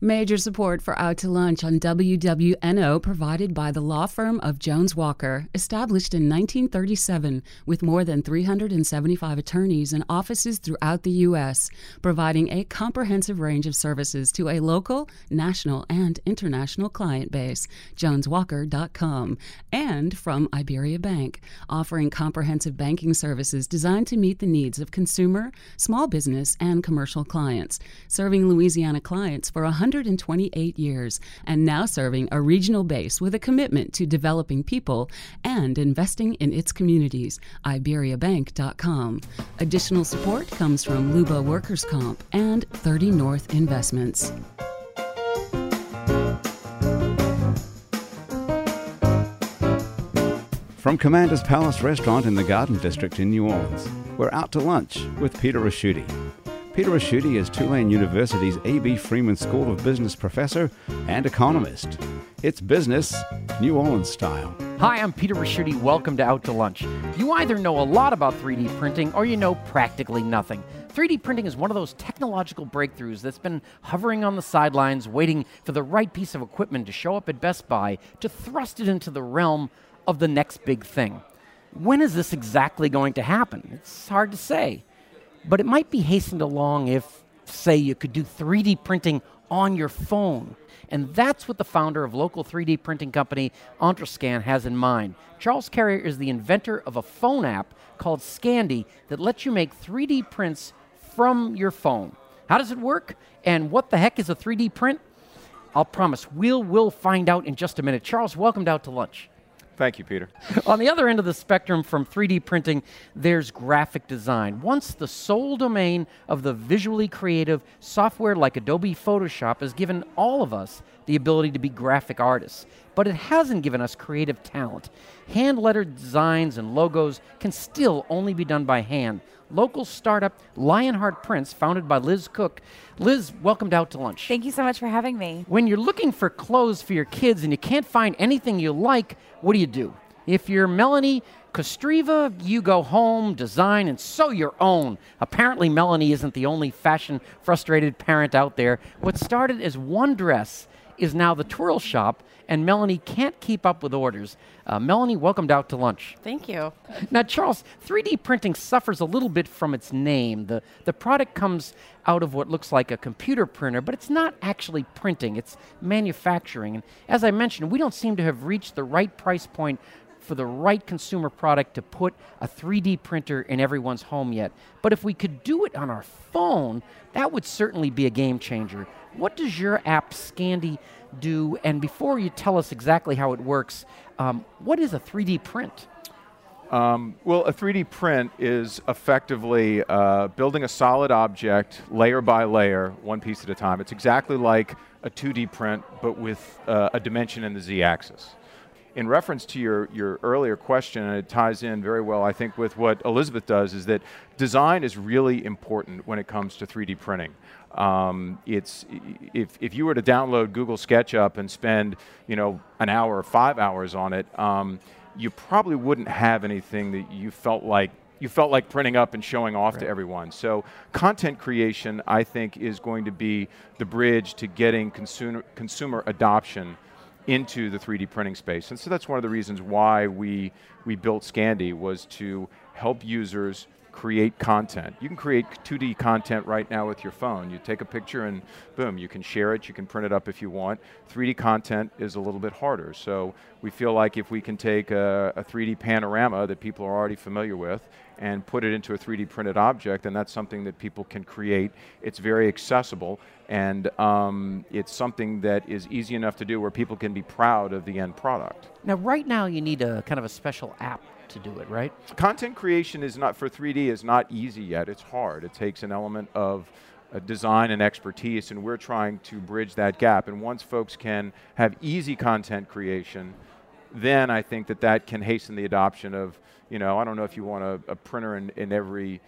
Major support for Out to Lunch on WWNO provided by the law firm of Jones Walker, established in 1937 with more than 375 attorneys and offices throughout the U.S., providing a comprehensive range of services to a local, national, and international client base. JonesWalker.com. And from Iberia Bank, offering comprehensive banking services designed to meet the needs of consumer, small business, and commercial clients, serving Louisiana clients for 100 128 years and now serving a regional base with a commitment to developing people and investing in its communities. IberiaBank.com. Additional support comes from Luba Workers Comp and 30 North Investments. From Commander's Palace Restaurant in the Garden District in New Orleans, we're out to lunch with Peter Ricchiuti. Peter Ricchiuti is Tulane University's A.B. Freeman School of Business professor and economist. It's business, New Orleans style. Hi, I'm Peter Ricchiuti. Welcome to Out to Lunch. You either know a lot about 3D printing or you know practically nothing. 3D printing is one of those technological breakthroughs that's been hovering on the sidelines, waiting for the right piece of equipment to show up at Best Buy to thrust it into the realm of the next big thing. When is this exactly going to happen? It's hard to say. But it might be hastened along if, say, you could do 3D printing on your phone. And that's what the founder of local 3D printing company Entrescan has in mind. Charles Carrier is the inventor of a phone app called Scandy that lets you make 3D prints from your phone. How does it work? And what the heck is a 3D print? I'll promise we'll, we'll find out in just a minute. Charles, welcome out to lunch. Thank you, Peter. On the other end of the spectrum from 3D printing, there's graphic design. Once the sole domain of the visually creative software like Adobe Photoshop has given all of us the ability to be graphic artists, but it hasn't given us creative talent. Hand lettered designs and logos can still only be done by hand. Local startup Lionheart Prints, founded by Liz Cook. Liz, welcomed out to lunch. Thank you so much for having me. When you're looking for clothes for your kids and you can't find anything you like, what do you do? If you're Melanie Kostreva, you go home, design, and sew your own. Apparently, Melanie isn't the only fashion frustrated parent out there. What started as one dress is now the twirl shop, and Melanie can't keep up with orders. Uh, Melanie, welcomed out to lunch. Thank you. Now, Charles, 3D printing suffers a little bit from its name. The, the product comes out of what looks like a computer printer, but it's not actually printing, it's manufacturing. And as I mentioned, we don't seem to have reached the right price point for the right consumer product to put a 3D printer in everyone's home yet. But if we could do it on our phone, that would certainly be a game changer. What does your app Scandy do? And before you tell us exactly how it works, um, what is a 3D print? Um, well, a 3D print is effectively uh, building a solid object layer by layer, one piece at a time. It's exactly like a 2D print, but with uh, a dimension in the z axis. In reference to your, your earlier question, and it ties in very well, I think, with what Elizabeth does, is that design is really important when it comes to 3D printing. Um, it's if, if you were to download Google SketchUp and spend you know an hour or five hours on it, um, you probably wouldn't have anything that you felt like you felt like printing up and showing off right. to everyone. So content creation, I think, is going to be the bridge to getting consumer consumer adoption into the 3D printing space. And so that's one of the reasons why we we built Scandy was to help users create content. You can create 2D content right now with your phone. You take a picture and boom, you can share it, you can print it up if you want. 3D content is a little bit harder. So we feel like if we can take a, a 3D panorama that people are already familiar with and put it into a 3D printed object, and that's something that people can create. It's very accessible, and um, it's something that is easy enough to do where people can be proud of the end product. Now, right now, you need a kind of a special app to do it, right? Content creation is not for 3D is not easy yet. It's hard. It takes an element of uh, design and expertise, and we're trying to bridge that gap. And once folks can have easy content creation, then I think that that can hasten the adoption of, you know, I don't know if you want a, a printer in, in every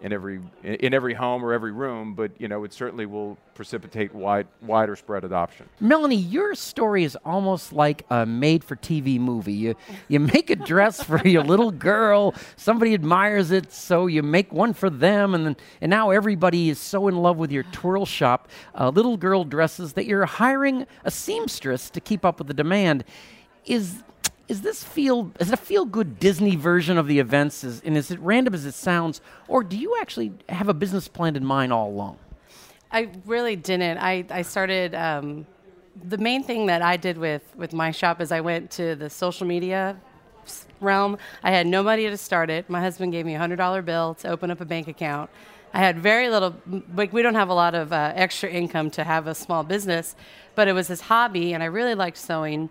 in every in every home or every room, but you know it certainly will precipitate wide wider spread adoption. Melanie, your story is almost like a made-for-TV movie. You you make a dress for your little girl, somebody admires it, so you make one for them, and then and now everybody is so in love with your twirl shop, uh, little girl dresses that you're hiring a seamstress to keep up with the demand. Is is this feel is it a feel good Disney version of the events? Is, and is it random as it sounds, or do you actually have a business plan in mind all along? I really didn't. I I started. Um, the main thing that I did with with my shop is I went to the social media realm. I had no money to start it. My husband gave me a hundred dollar bill to open up a bank account. I had very little. Like we don't have a lot of uh, extra income to have a small business, but it was his hobby, and I really liked sewing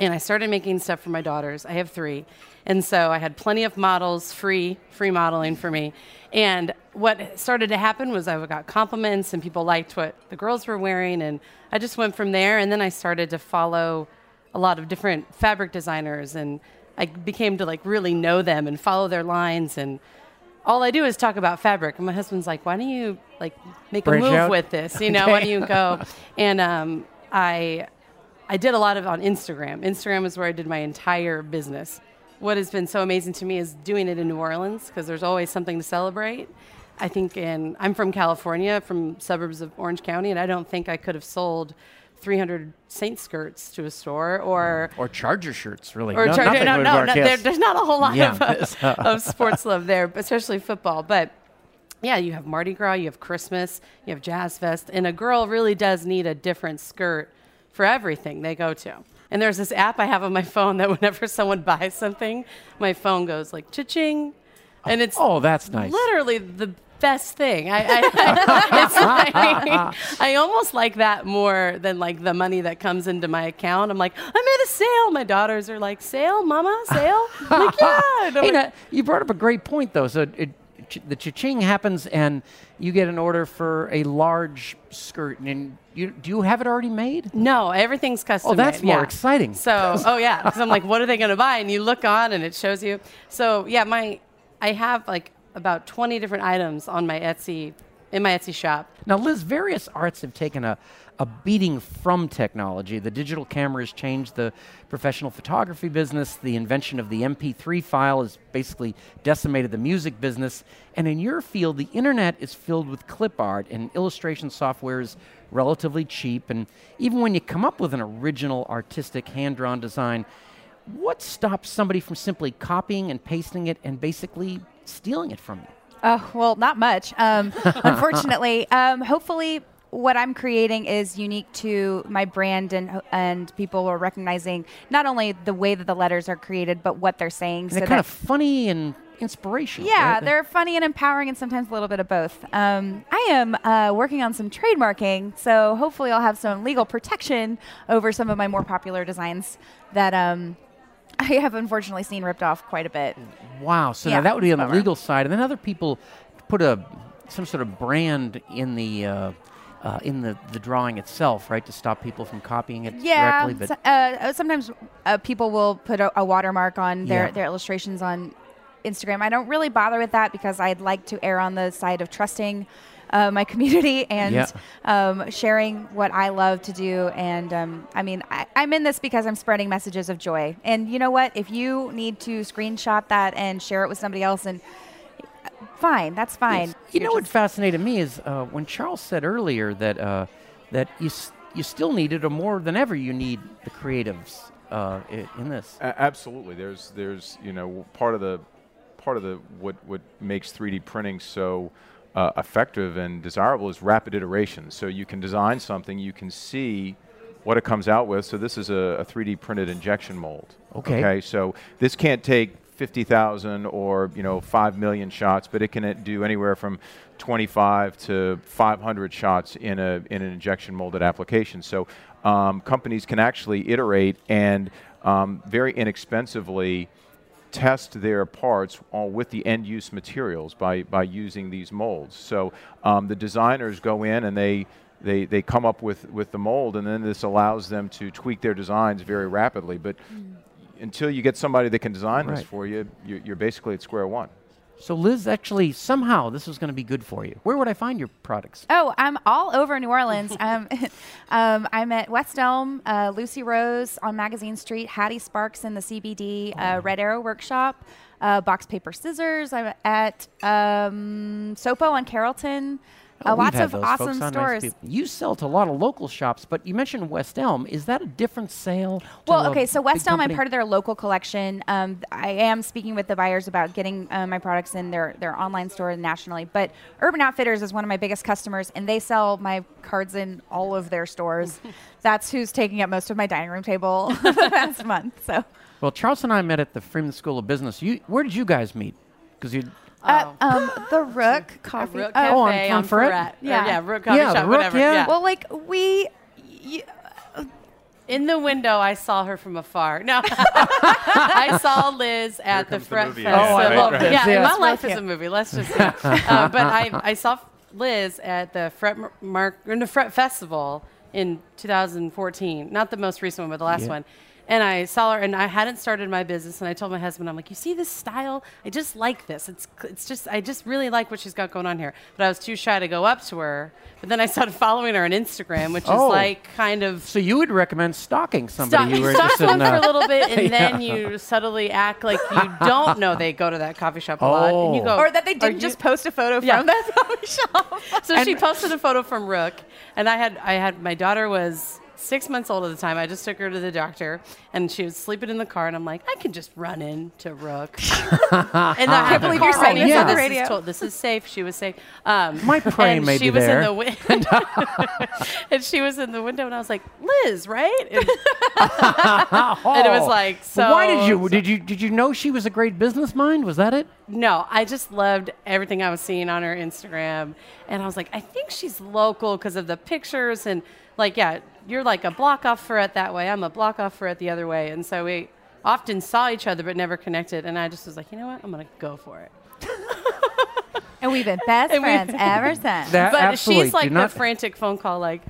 and I started making stuff for my daughters. I have three. And so I had plenty of models, free, free modeling for me. And what started to happen was I got compliments and people liked what the girls were wearing. And I just went from there. And then I started to follow a lot of different fabric designers. And I became to like really know them and follow their lines. And all I do is talk about fabric. And my husband's like, why don't you like make Branch a move out? with this? You Okay. know, why don't you go? And um, I I did a lot of on Instagram. Instagram is where I did my entire business. What has been so amazing to me is doing it in New Orleans because there's always something to celebrate. I think in I'm from California, from suburbs of Orange County, and I don't think I could have sold 300 Saint skirts to a store or Or Charger shirts, really? or No- Char- nothing no, no, no, there, there's not a whole lot Yeah. of, of sports love there, especially football. But yeah, you have Mardi Gras, you have Christmas, you have Jazz Fest, and a girl really does need a different skirt for everything they go to. And there's this app I have on my phone that whenever someone buys something, my phone goes like cha-ching, and it's Oh, that's nice. literally the best thing. I, I, it's like, I almost like that more than like the money that comes into my account. I'm like, I'm at a sale. My daughters are like, sale, mama, sale. I'm like, yeah. Hey, like, now, you brought up a great point, though. So it, the cha-ching happens, and you get an order for a large skirt, and you, do you have it already made? no, everything's custom. Oh, that's made, more yeah. exciting. So, oh yeah, because I'm like, what are they going to buy? And you look on, and it shows you. So yeah, my I have like about 20 different items on my Etsy in my Etsy shop. Now, Liz, various arts have taken a, a beating from technology. The digital camera has changed the professional photography business. The invention of the MP3 file has basically decimated the music business. And in your field, the internet is filled with clip art, and illustration software is relatively cheap. And even when you come up with an original, artistic, hand drawn design, what stops somebody from simply copying and pasting it and basically stealing it from you? Oh, well, not much. Um, unfortunately, um, hopefully, what I'm creating is unique to my brand, and and people are recognizing not only the way that the letters are created, but what they're saying. And so they're kind of funny and inspirational. yeah, right? they're funny and empowering, and sometimes a little bit of both. Um, I am uh, working on some trademarking, so hopefully, I'll have some legal protection over some of my more popular designs that um, I have unfortunately seen ripped off quite a bit. Wow. So Yeah, now that would be on the legal side, and then other people put a some sort of brand in the uh, uh, in the, the drawing itself, right, to stop people from copying it Yeah, directly. But so- uh, sometimes uh, people will put a, a watermark on their, Yeah. their illustrations on Instagram. I don't really bother with that because I'd like to err on the side of trusting uh, my community and Yeah. um, sharing what I love to do. And um, I mean, I, I'm in this because I'm spreading messages of joy. And you know what? If you need to screenshot that and share it with somebody else, and fine, that's fine. you You're know what fascinated me is uh, when Charles said earlier that uh, that you s- you still need it, or more than ever, you need the creatives uh, in this. A- absolutely. There's there's you know part of the part of the what what makes 3D printing so uh, effective and desirable is rapid iteration. So you can design something, you can see what it comes out with. So this is a, a 3D printed injection mold. Okay. Okay. So this can't take 50,000 or you know 5 million shots, but it can do anywhere from 25 to 500 shots in a in an injection molded application. So um, companies can actually iterate and um, very inexpensively test their parts all with the end use materials by, by using these molds. So um, the designers go in and they, they, they come up with, with the mold, and then this allows them to tweak their designs very rapidly. But until you get somebody that can design this for you, you're, you're basically at square one. So, Liz, actually, somehow this was going to be good for you. Where would I find your products? Oh, I'm all over New Orleans. um, um, I'm at West Elm, uh, Lucy Rose on Magazine Street, Hattie Sparks in the CBD, uh, Red Arrow Workshop, uh, Box Paper Scissors. I'm at um, Sopo on Carrollton. Oh, lots of folks awesome on. Nice stores. you sell to a lot of local shops, but you mentioned West Elm. Is that a different sale? Well, okay, so West Elm, I'm part of their local collection. Um, I am speaking with the buyers about getting uh, my products in their, their online store nationally. But Urban Outfitters is one of my biggest customers, and they sell my cards in all of their stores. That's who's taking up most of my dining room table the past month. So, Well, Charles and I met at the Freeman School of Business. You, where did you guys meet? Because you. Uh, um, the Rook Coffee. Rook oh, Oh, on- Cafe on on Freret? Freret. Yeah. Yeah, yeah, Rook Coffee Yeah, Shop, Rook, whatever. yeah. Yeah. well, like we. Y- in the window, I saw her from afar. No, I saw Liz at the comes the Freret movie Festival. Oh, I love this, Yeah, yes. my life is a movie. Let's just. say. uh, but I, I saw Liz at the Freret Mark in the Freret Festival in 2014. Not the most recent one, but the last Yeah. one. And I saw her, and I hadn't started my business. And I told my husband, "I'm like, you see this style? I just like this. It's, it's just, I just really like what she's got going on here." But I was too shy to go up to her. But then I started following her on Instagram, which Oh. is like kind of So you would recommend stalking somebody Stop, you were stop interested one in? for a little bit, and then you subtly act like you don't know they go to that coffee shop a lot, and you Oh. go, or that they didn't you-" just post a photo Yeah. from that coffee shop. So she posted a photo from Rook, and I had I had my daughter was six months old at the time. I just took her to the doctor, and she was sleeping in the car, and I'm like, I can just run into Rook. and I can't believe you're saying this on the this radio. Is told, this is safe. She was safe. Um, My prey and may she be was there. In the wi- and she was in the window, and I was like, Liz, right? And, and it was like, so. Why did you? Did you? Did you know she was a great business mind? Was that it? No, I just loved everything I was seeing on her Instagram. And I was like, I think she's local because of the pictures. And like, yeah, you're like a block off for it that way. I'm a block off for it the other way. And so we often saw each other but never connected. And I just was like, you know what? I'm going to go for it. and we've been best And we- friends ever since. That but absolutely. she's like the frantic phone call, like,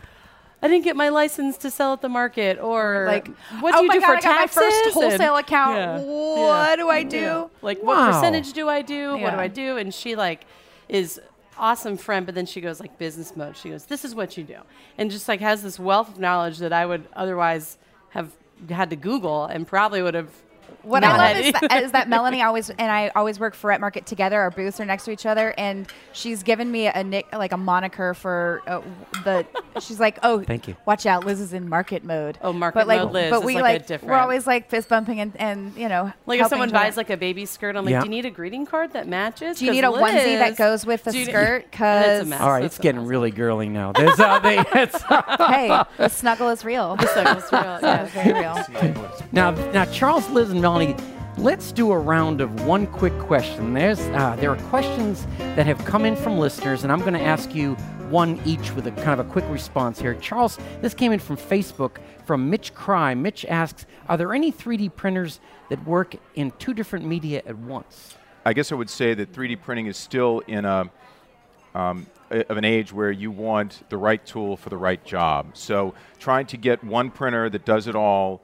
I didn't get my license to sell at the market, or like, what do oh you my do God, for I got my taxes? first And- wholesale account. Yeah. What Yeah. do I do? Yeah. Like, what percentage do I do? What do I do? And she like is awesome friend, but then she goes like business mode. She goes, "This is what you do," and just like has this wealth of knowledge that I would otherwise have had to Google and probably would have. What not I love is that, is that Melanie always and I always work for Ret Market together. Our booths are next to each other, and she's given me a nick like a moniker for uh, the. She's like, "Oh, Thank you. Watch out, Liz is in market mode." Oh, market but like, mode Liz But is we like a like different- we're always like fist bumping and and you know Like if someone buys like a baby skirt, I'm like, Yeah. "Do you need a greeting card that matches? Do you need a onesie that goes with the skirt? Because it's a 'Cause- mess. All right, It's it's getting mess. really girly now. There's, uh, they, it's, hey, the snuggle is real. So it's real, yeah. It's very real. now, now, Charles, Liz, and Melanie, let's do a round of one quick question. There's, uh, there are questions that have come in from listeners, and I'm going to ask you one each with a kind of a quick response here. Charles, this came in from Facebook from Mitch Cry. Mitch asks, "Are there any 3D printers that work in two different media at once?" I guess I would say that 3D printing is still in a um, of an age where you want the right tool for the right job. So trying to get one printer that does it all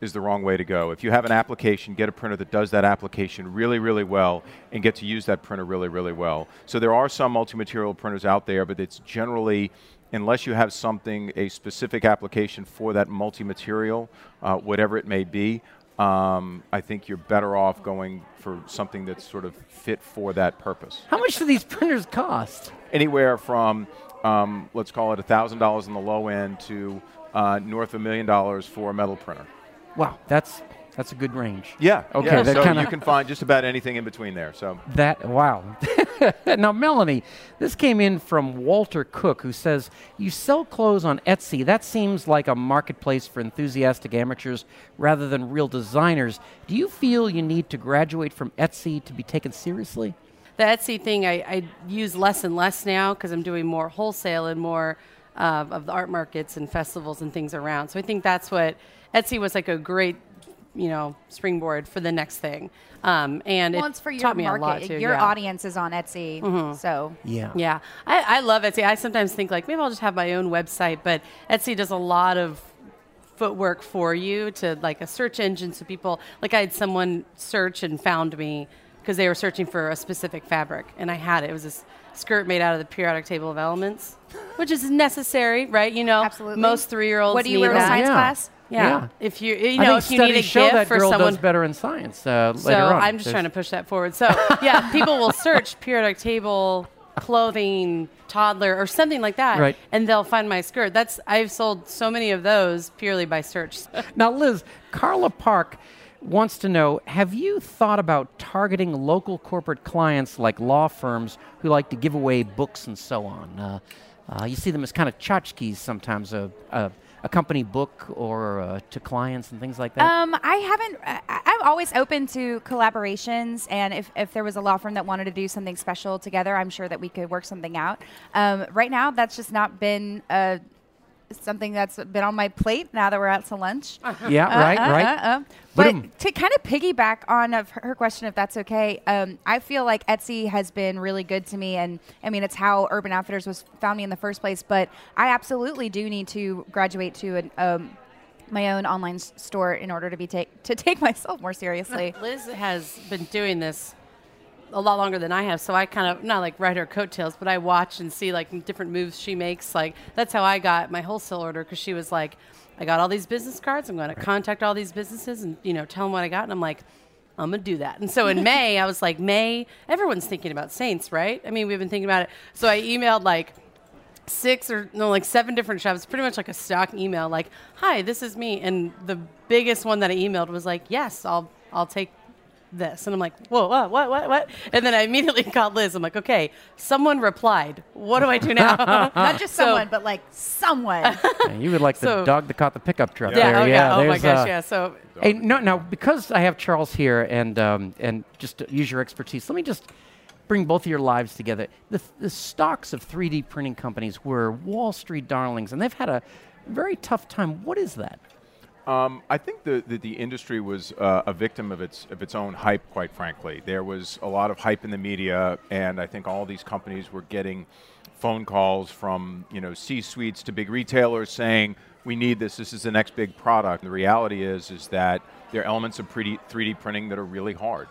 is the wrong way to go. If you have an application, get a printer that does that application really, really well and get to use that printer really, really well. So there are some multi-material printers out there, but it's generally unless you have something, a specific application for that multi-material, uh, whatever it may be, um, I think you're better off going for something that's sort of fit for that purpose. How much do these printers cost? Anywhere from, um, let's call it $1,000 on the low end to uh, north of a million dollars for a metal printer. Wow, that's that's a good range. Yeah. Okay, yeah. so kinda- you can find just about anything in between there. So That wow. now, Melanie, this came in from Walter Cook, who says you sell clothes on Etsy. That seems like a marketplace for enthusiastic amateurs rather than real designers. Do you feel you need to graduate from Etsy to be taken seriously? the Etsy thing I, I use less and less now because I'm doing more wholesale and more uh, of the art markets and festivals and things around. So I think that's what Etsy was like a great, you know, springboard for the next thing. Um, and Well, it it's for your taught me market. a lot too. your yeah. Mm-hmm. audience is on Etsy, so Yeah. Yeah, I, I love Etsy. I sometimes think like maybe I'll just have my own website, but Etsy does a lot of footwork for you to like a search engine so people like I had someone search and found me because they were searching for a specific fabric, and I had it. It was this skirt made out of the periodic table of elements, which is necessary, right? You know, Absolutely. most three-year-olds. What do you need wear to that. science Yeah. class? Yeah. Yeah. If you you know if you need a show gift that for someone. does better in science uh, so later on. I'm just There's- trying to push that forward. So yeah, people will search periodic table clothing toddler or something like that, Right. and they'll find my skirt. That's I've sold so many of those purely by search. Now, Liz, Carla Park wants to know Have you thought about targeting local corporate clients like law firms who like to give away books and so on? Uh, uh, you see them as kind of tchotchkes sometimes, a, a, a company book or uh, to clients and things like that. Um, I haven't. I, I'm always open to collaborations, and if, if there was a law firm that wanted to do something special together, I'm sure that we could work something out. Um, right now, that's just not been uh, something that's been on my plate. Now that we're out to lunch, yeah, right, uh, right. uh, uh. Boom. But to kind of piggyback on of her question, if that's okay, um, I feel like Etsy has been really good to me, and I mean it's how Urban Outfitters was found me in the first place. But I absolutely do need to graduate to an, um, my own online store in order to be take to take myself more seriously. Liz has been doing this a lot longer than I have, so I kind of not like ride her coattails, but I watch and see like different moves she makes. Like that's how I got my wholesale order because she was like, I got all these business cards. I'm going to contact all these businesses and you know tell them what I got, and I'm like. I'm gonna do that. And so in May, I was like, May, everyone's thinking about Saints, right? I mean, we've been thinking about it. So I emailed like six or no, like seven different shops, pretty much like a stock email, like, "Hi, this is me." And the biggest one that I emailed was like, "Yes, I'll I'll take this." And I'm like, "Whoa, what, what, what, what?" And then I immediately called Liz. I'm like, "Okay, someone replied. What do I do now?" Not just So- someone, but like someone. Yeah, you would like the So- dog that caught the pickup truck yeah, there. oh yeah, oh my gosh, uh, yeah. So Hey, no, now because I have Charles here and um, and just use your expertise, let me just bring both of your lives together. The, the stocks of 3D printing companies were Wall Street darlings, and they've had a very tough time. What is that? Um, I think the, the, the industry was uh, a victim of its of its own hype. Quite frankly, there was a lot of hype in the media, and I think all these companies were getting phone calls from you know C-suites to big retailers saying, "We need this. This is the next big product." the reality is is that there are elements of 3D, 3D printing that are really hard.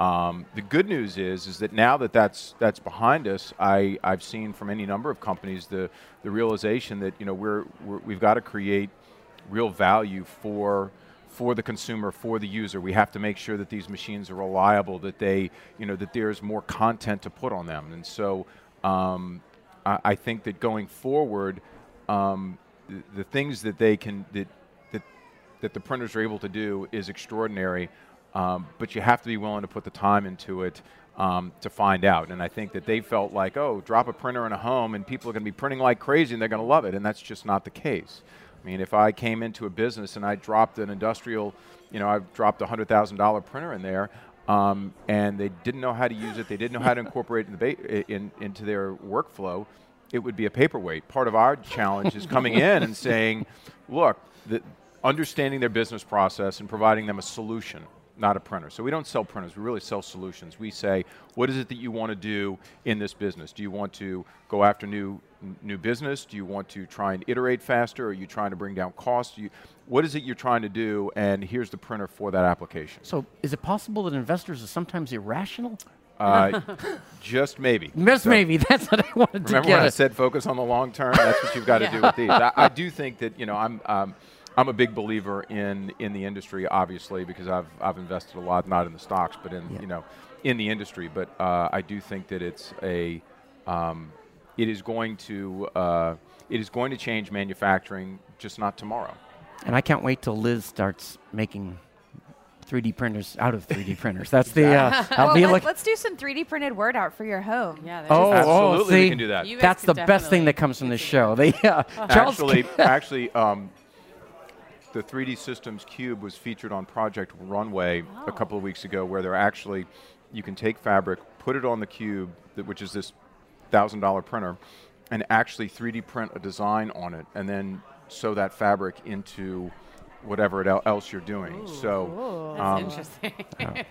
Um, the good news is, is that now that that's that's behind us, I, I've seen from any number of companies the the realization that you know we're, we're we've got to create real value for for the consumer, for the user. We have to make sure that these machines are reliable, that they you know that there's more content to put on them, and so um, I, I think that going forward, um, the, the things that they can that that that the printers are able to do is extraordinary, um, but you have to be willing to put the time into it um, to find out. And I think that they felt like, oh, drop a printer in a home and people are going to be printing like crazy and they're going to love it. And that's just not the case. I mean, if I came into a business and I dropped an industrial, you know, I dropped a $100,000 printer in there, um, and they didn't know how to use it, they didn't know how to incorporate it in the ba- in, into their workflow, it would be a paperweight. Part of our challenge is coming in and saying, look, the, understanding their business process and providing them a solution, not a printer. So we don't sell printers, we really sell solutions. We say, what is it that you want to do in this business? Do you want to go after new new business? Do you want to try and iterate faster? Are you trying to bring down costs? Do you, what is it you're trying to do? And here's the printer for that application. So, is it possible that investors are sometimes irrational? Uh, just maybe. Just So- maybe. That's what I wanted to get. Remember when I said focus on the long term? That's what you've got to do with these. I, I do think that you know I'm um, I'm a big believer in in the industry, obviously, because I've I've invested a lot, not in the stocks, but in you know in the industry. But uh, I do think that it's a um, it is going to uh, it is going to change manufacturing, just not tomorrow. And I can't wait till Liz starts making 3D printers out of 3D printers. That's the. Uh, I'll well, be let, like. us do some 3D printed word art for your home. yeah, there's Oh, just- oh, Absolutely, we can do that. That's the best thing that comes from this show. They, uh, actually, actually, um, the 3D Systems Cube was featured on Project Runway a couple of weeks ago, where they're actually you can take fabric, put it on the cube, that, which is this thousand dollar printer, and actually 3D print a design on it, and then sew that fabric into whatever it el- else you're doing. So, That's um, interesting. you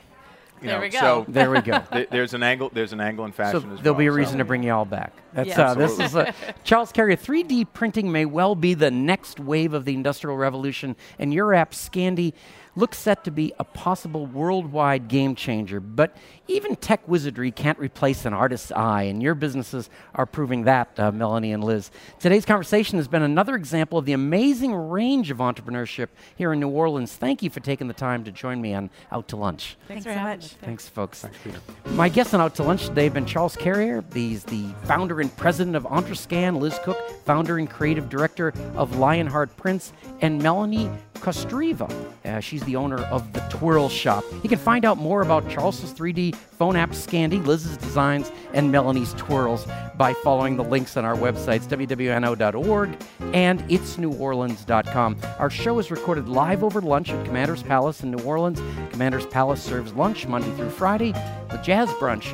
There know, we go. So there we go. th- there's an angle. There's an angle in So fashion as there'll well. be a So- reason to bring you all back. That's Yeah. uh, this is uh, Charles Carrier. 3D printing may well be the next wave of the industrial revolution, and your app Scandy looks set to be a possible worldwide game changer. But even tech wizardry can't replace an artist's eye, and your businesses are proving that, uh, Melanie and Liz. Today's conversation has been another example of the amazing range of entrepreneurship here in New Orleans. Thank you for taking the time to join me on Out to Lunch. Thanks, Thanks for so much. us. Thanks, folks. My guests on Out to Lunch today have been Charles Carrier, he's the founder and president of Entrescan, Liz Cook, founder and creative director of Lionheart Prints, and Melanie Kostriva. Uh, she's the owner of the Twirl Shop. You can find out more about Charles's 3D phone app Scandy, Liz's designs, and Melanie's twirls by following the links on our websites, wwno.org and itsneworleans.com. Our show is recorded live over lunch at Commander's Palace in New Orleans. Commander's Palace serves lunch Monday through Friday, the Jazz Brunch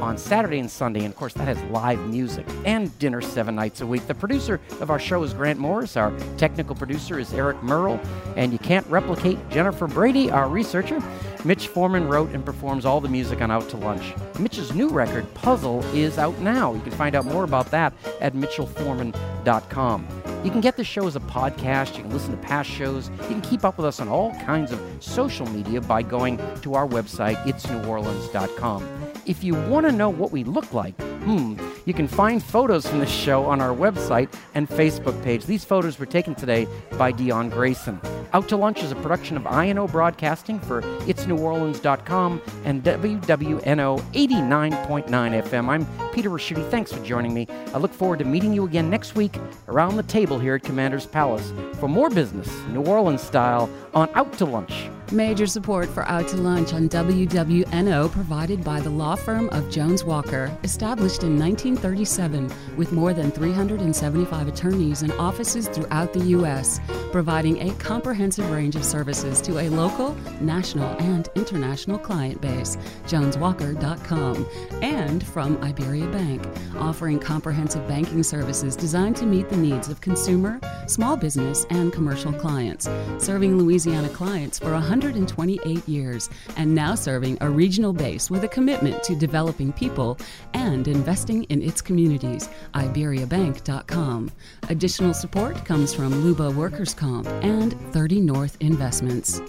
on Saturday and Sunday, and of course, that has live music and dinner seven nights a week. The producer of our show is Grant Morris. Our technical producer is Eric Merle, and you can't replicate Jennifer Brady, our researcher. Mitch Foreman wrote and performs all the music on Out to Lunch. Mitch's new record, Puzzle, is out now. You can find out more about that at mitchellforeman.com. You can get the show as a podcast. You can listen to past shows. You can keep up with us on all kinds of social media by going to our website, itsneworleans.com. If you want to know what we look like, hmm, you can find photos from the show on our website and Facebook page. These photos were taken today by Dion Grayson. Out to Lunch is a production of INO Broadcasting for itsneworleans.com and WWNO 89.9 FM. I'm Peter Ricchiuti. Thanks for joining me. I look forward to meeting you again next week around the table here at Commander's Palace for more business, New Orleans style, on Out to Lunch. Major support for Out to Lunch on WWNO provided by the law firm of Jones Walker, established in 1937 with more than 375 attorneys and offices throughout the U.S., providing a comprehensive range of services to a local, national, and international client base. JonesWalker.com. And from Iberia Bank, offering comprehensive banking services designed to meet the needs of consumer, small business, and commercial clients, serving Louisiana clients for 128 years and now serving a regional base with a commitment to developing people and investing in its communities. IberiaBank.com. Additional support comes from Luba Workers Comp and 30 Dirty North Investments.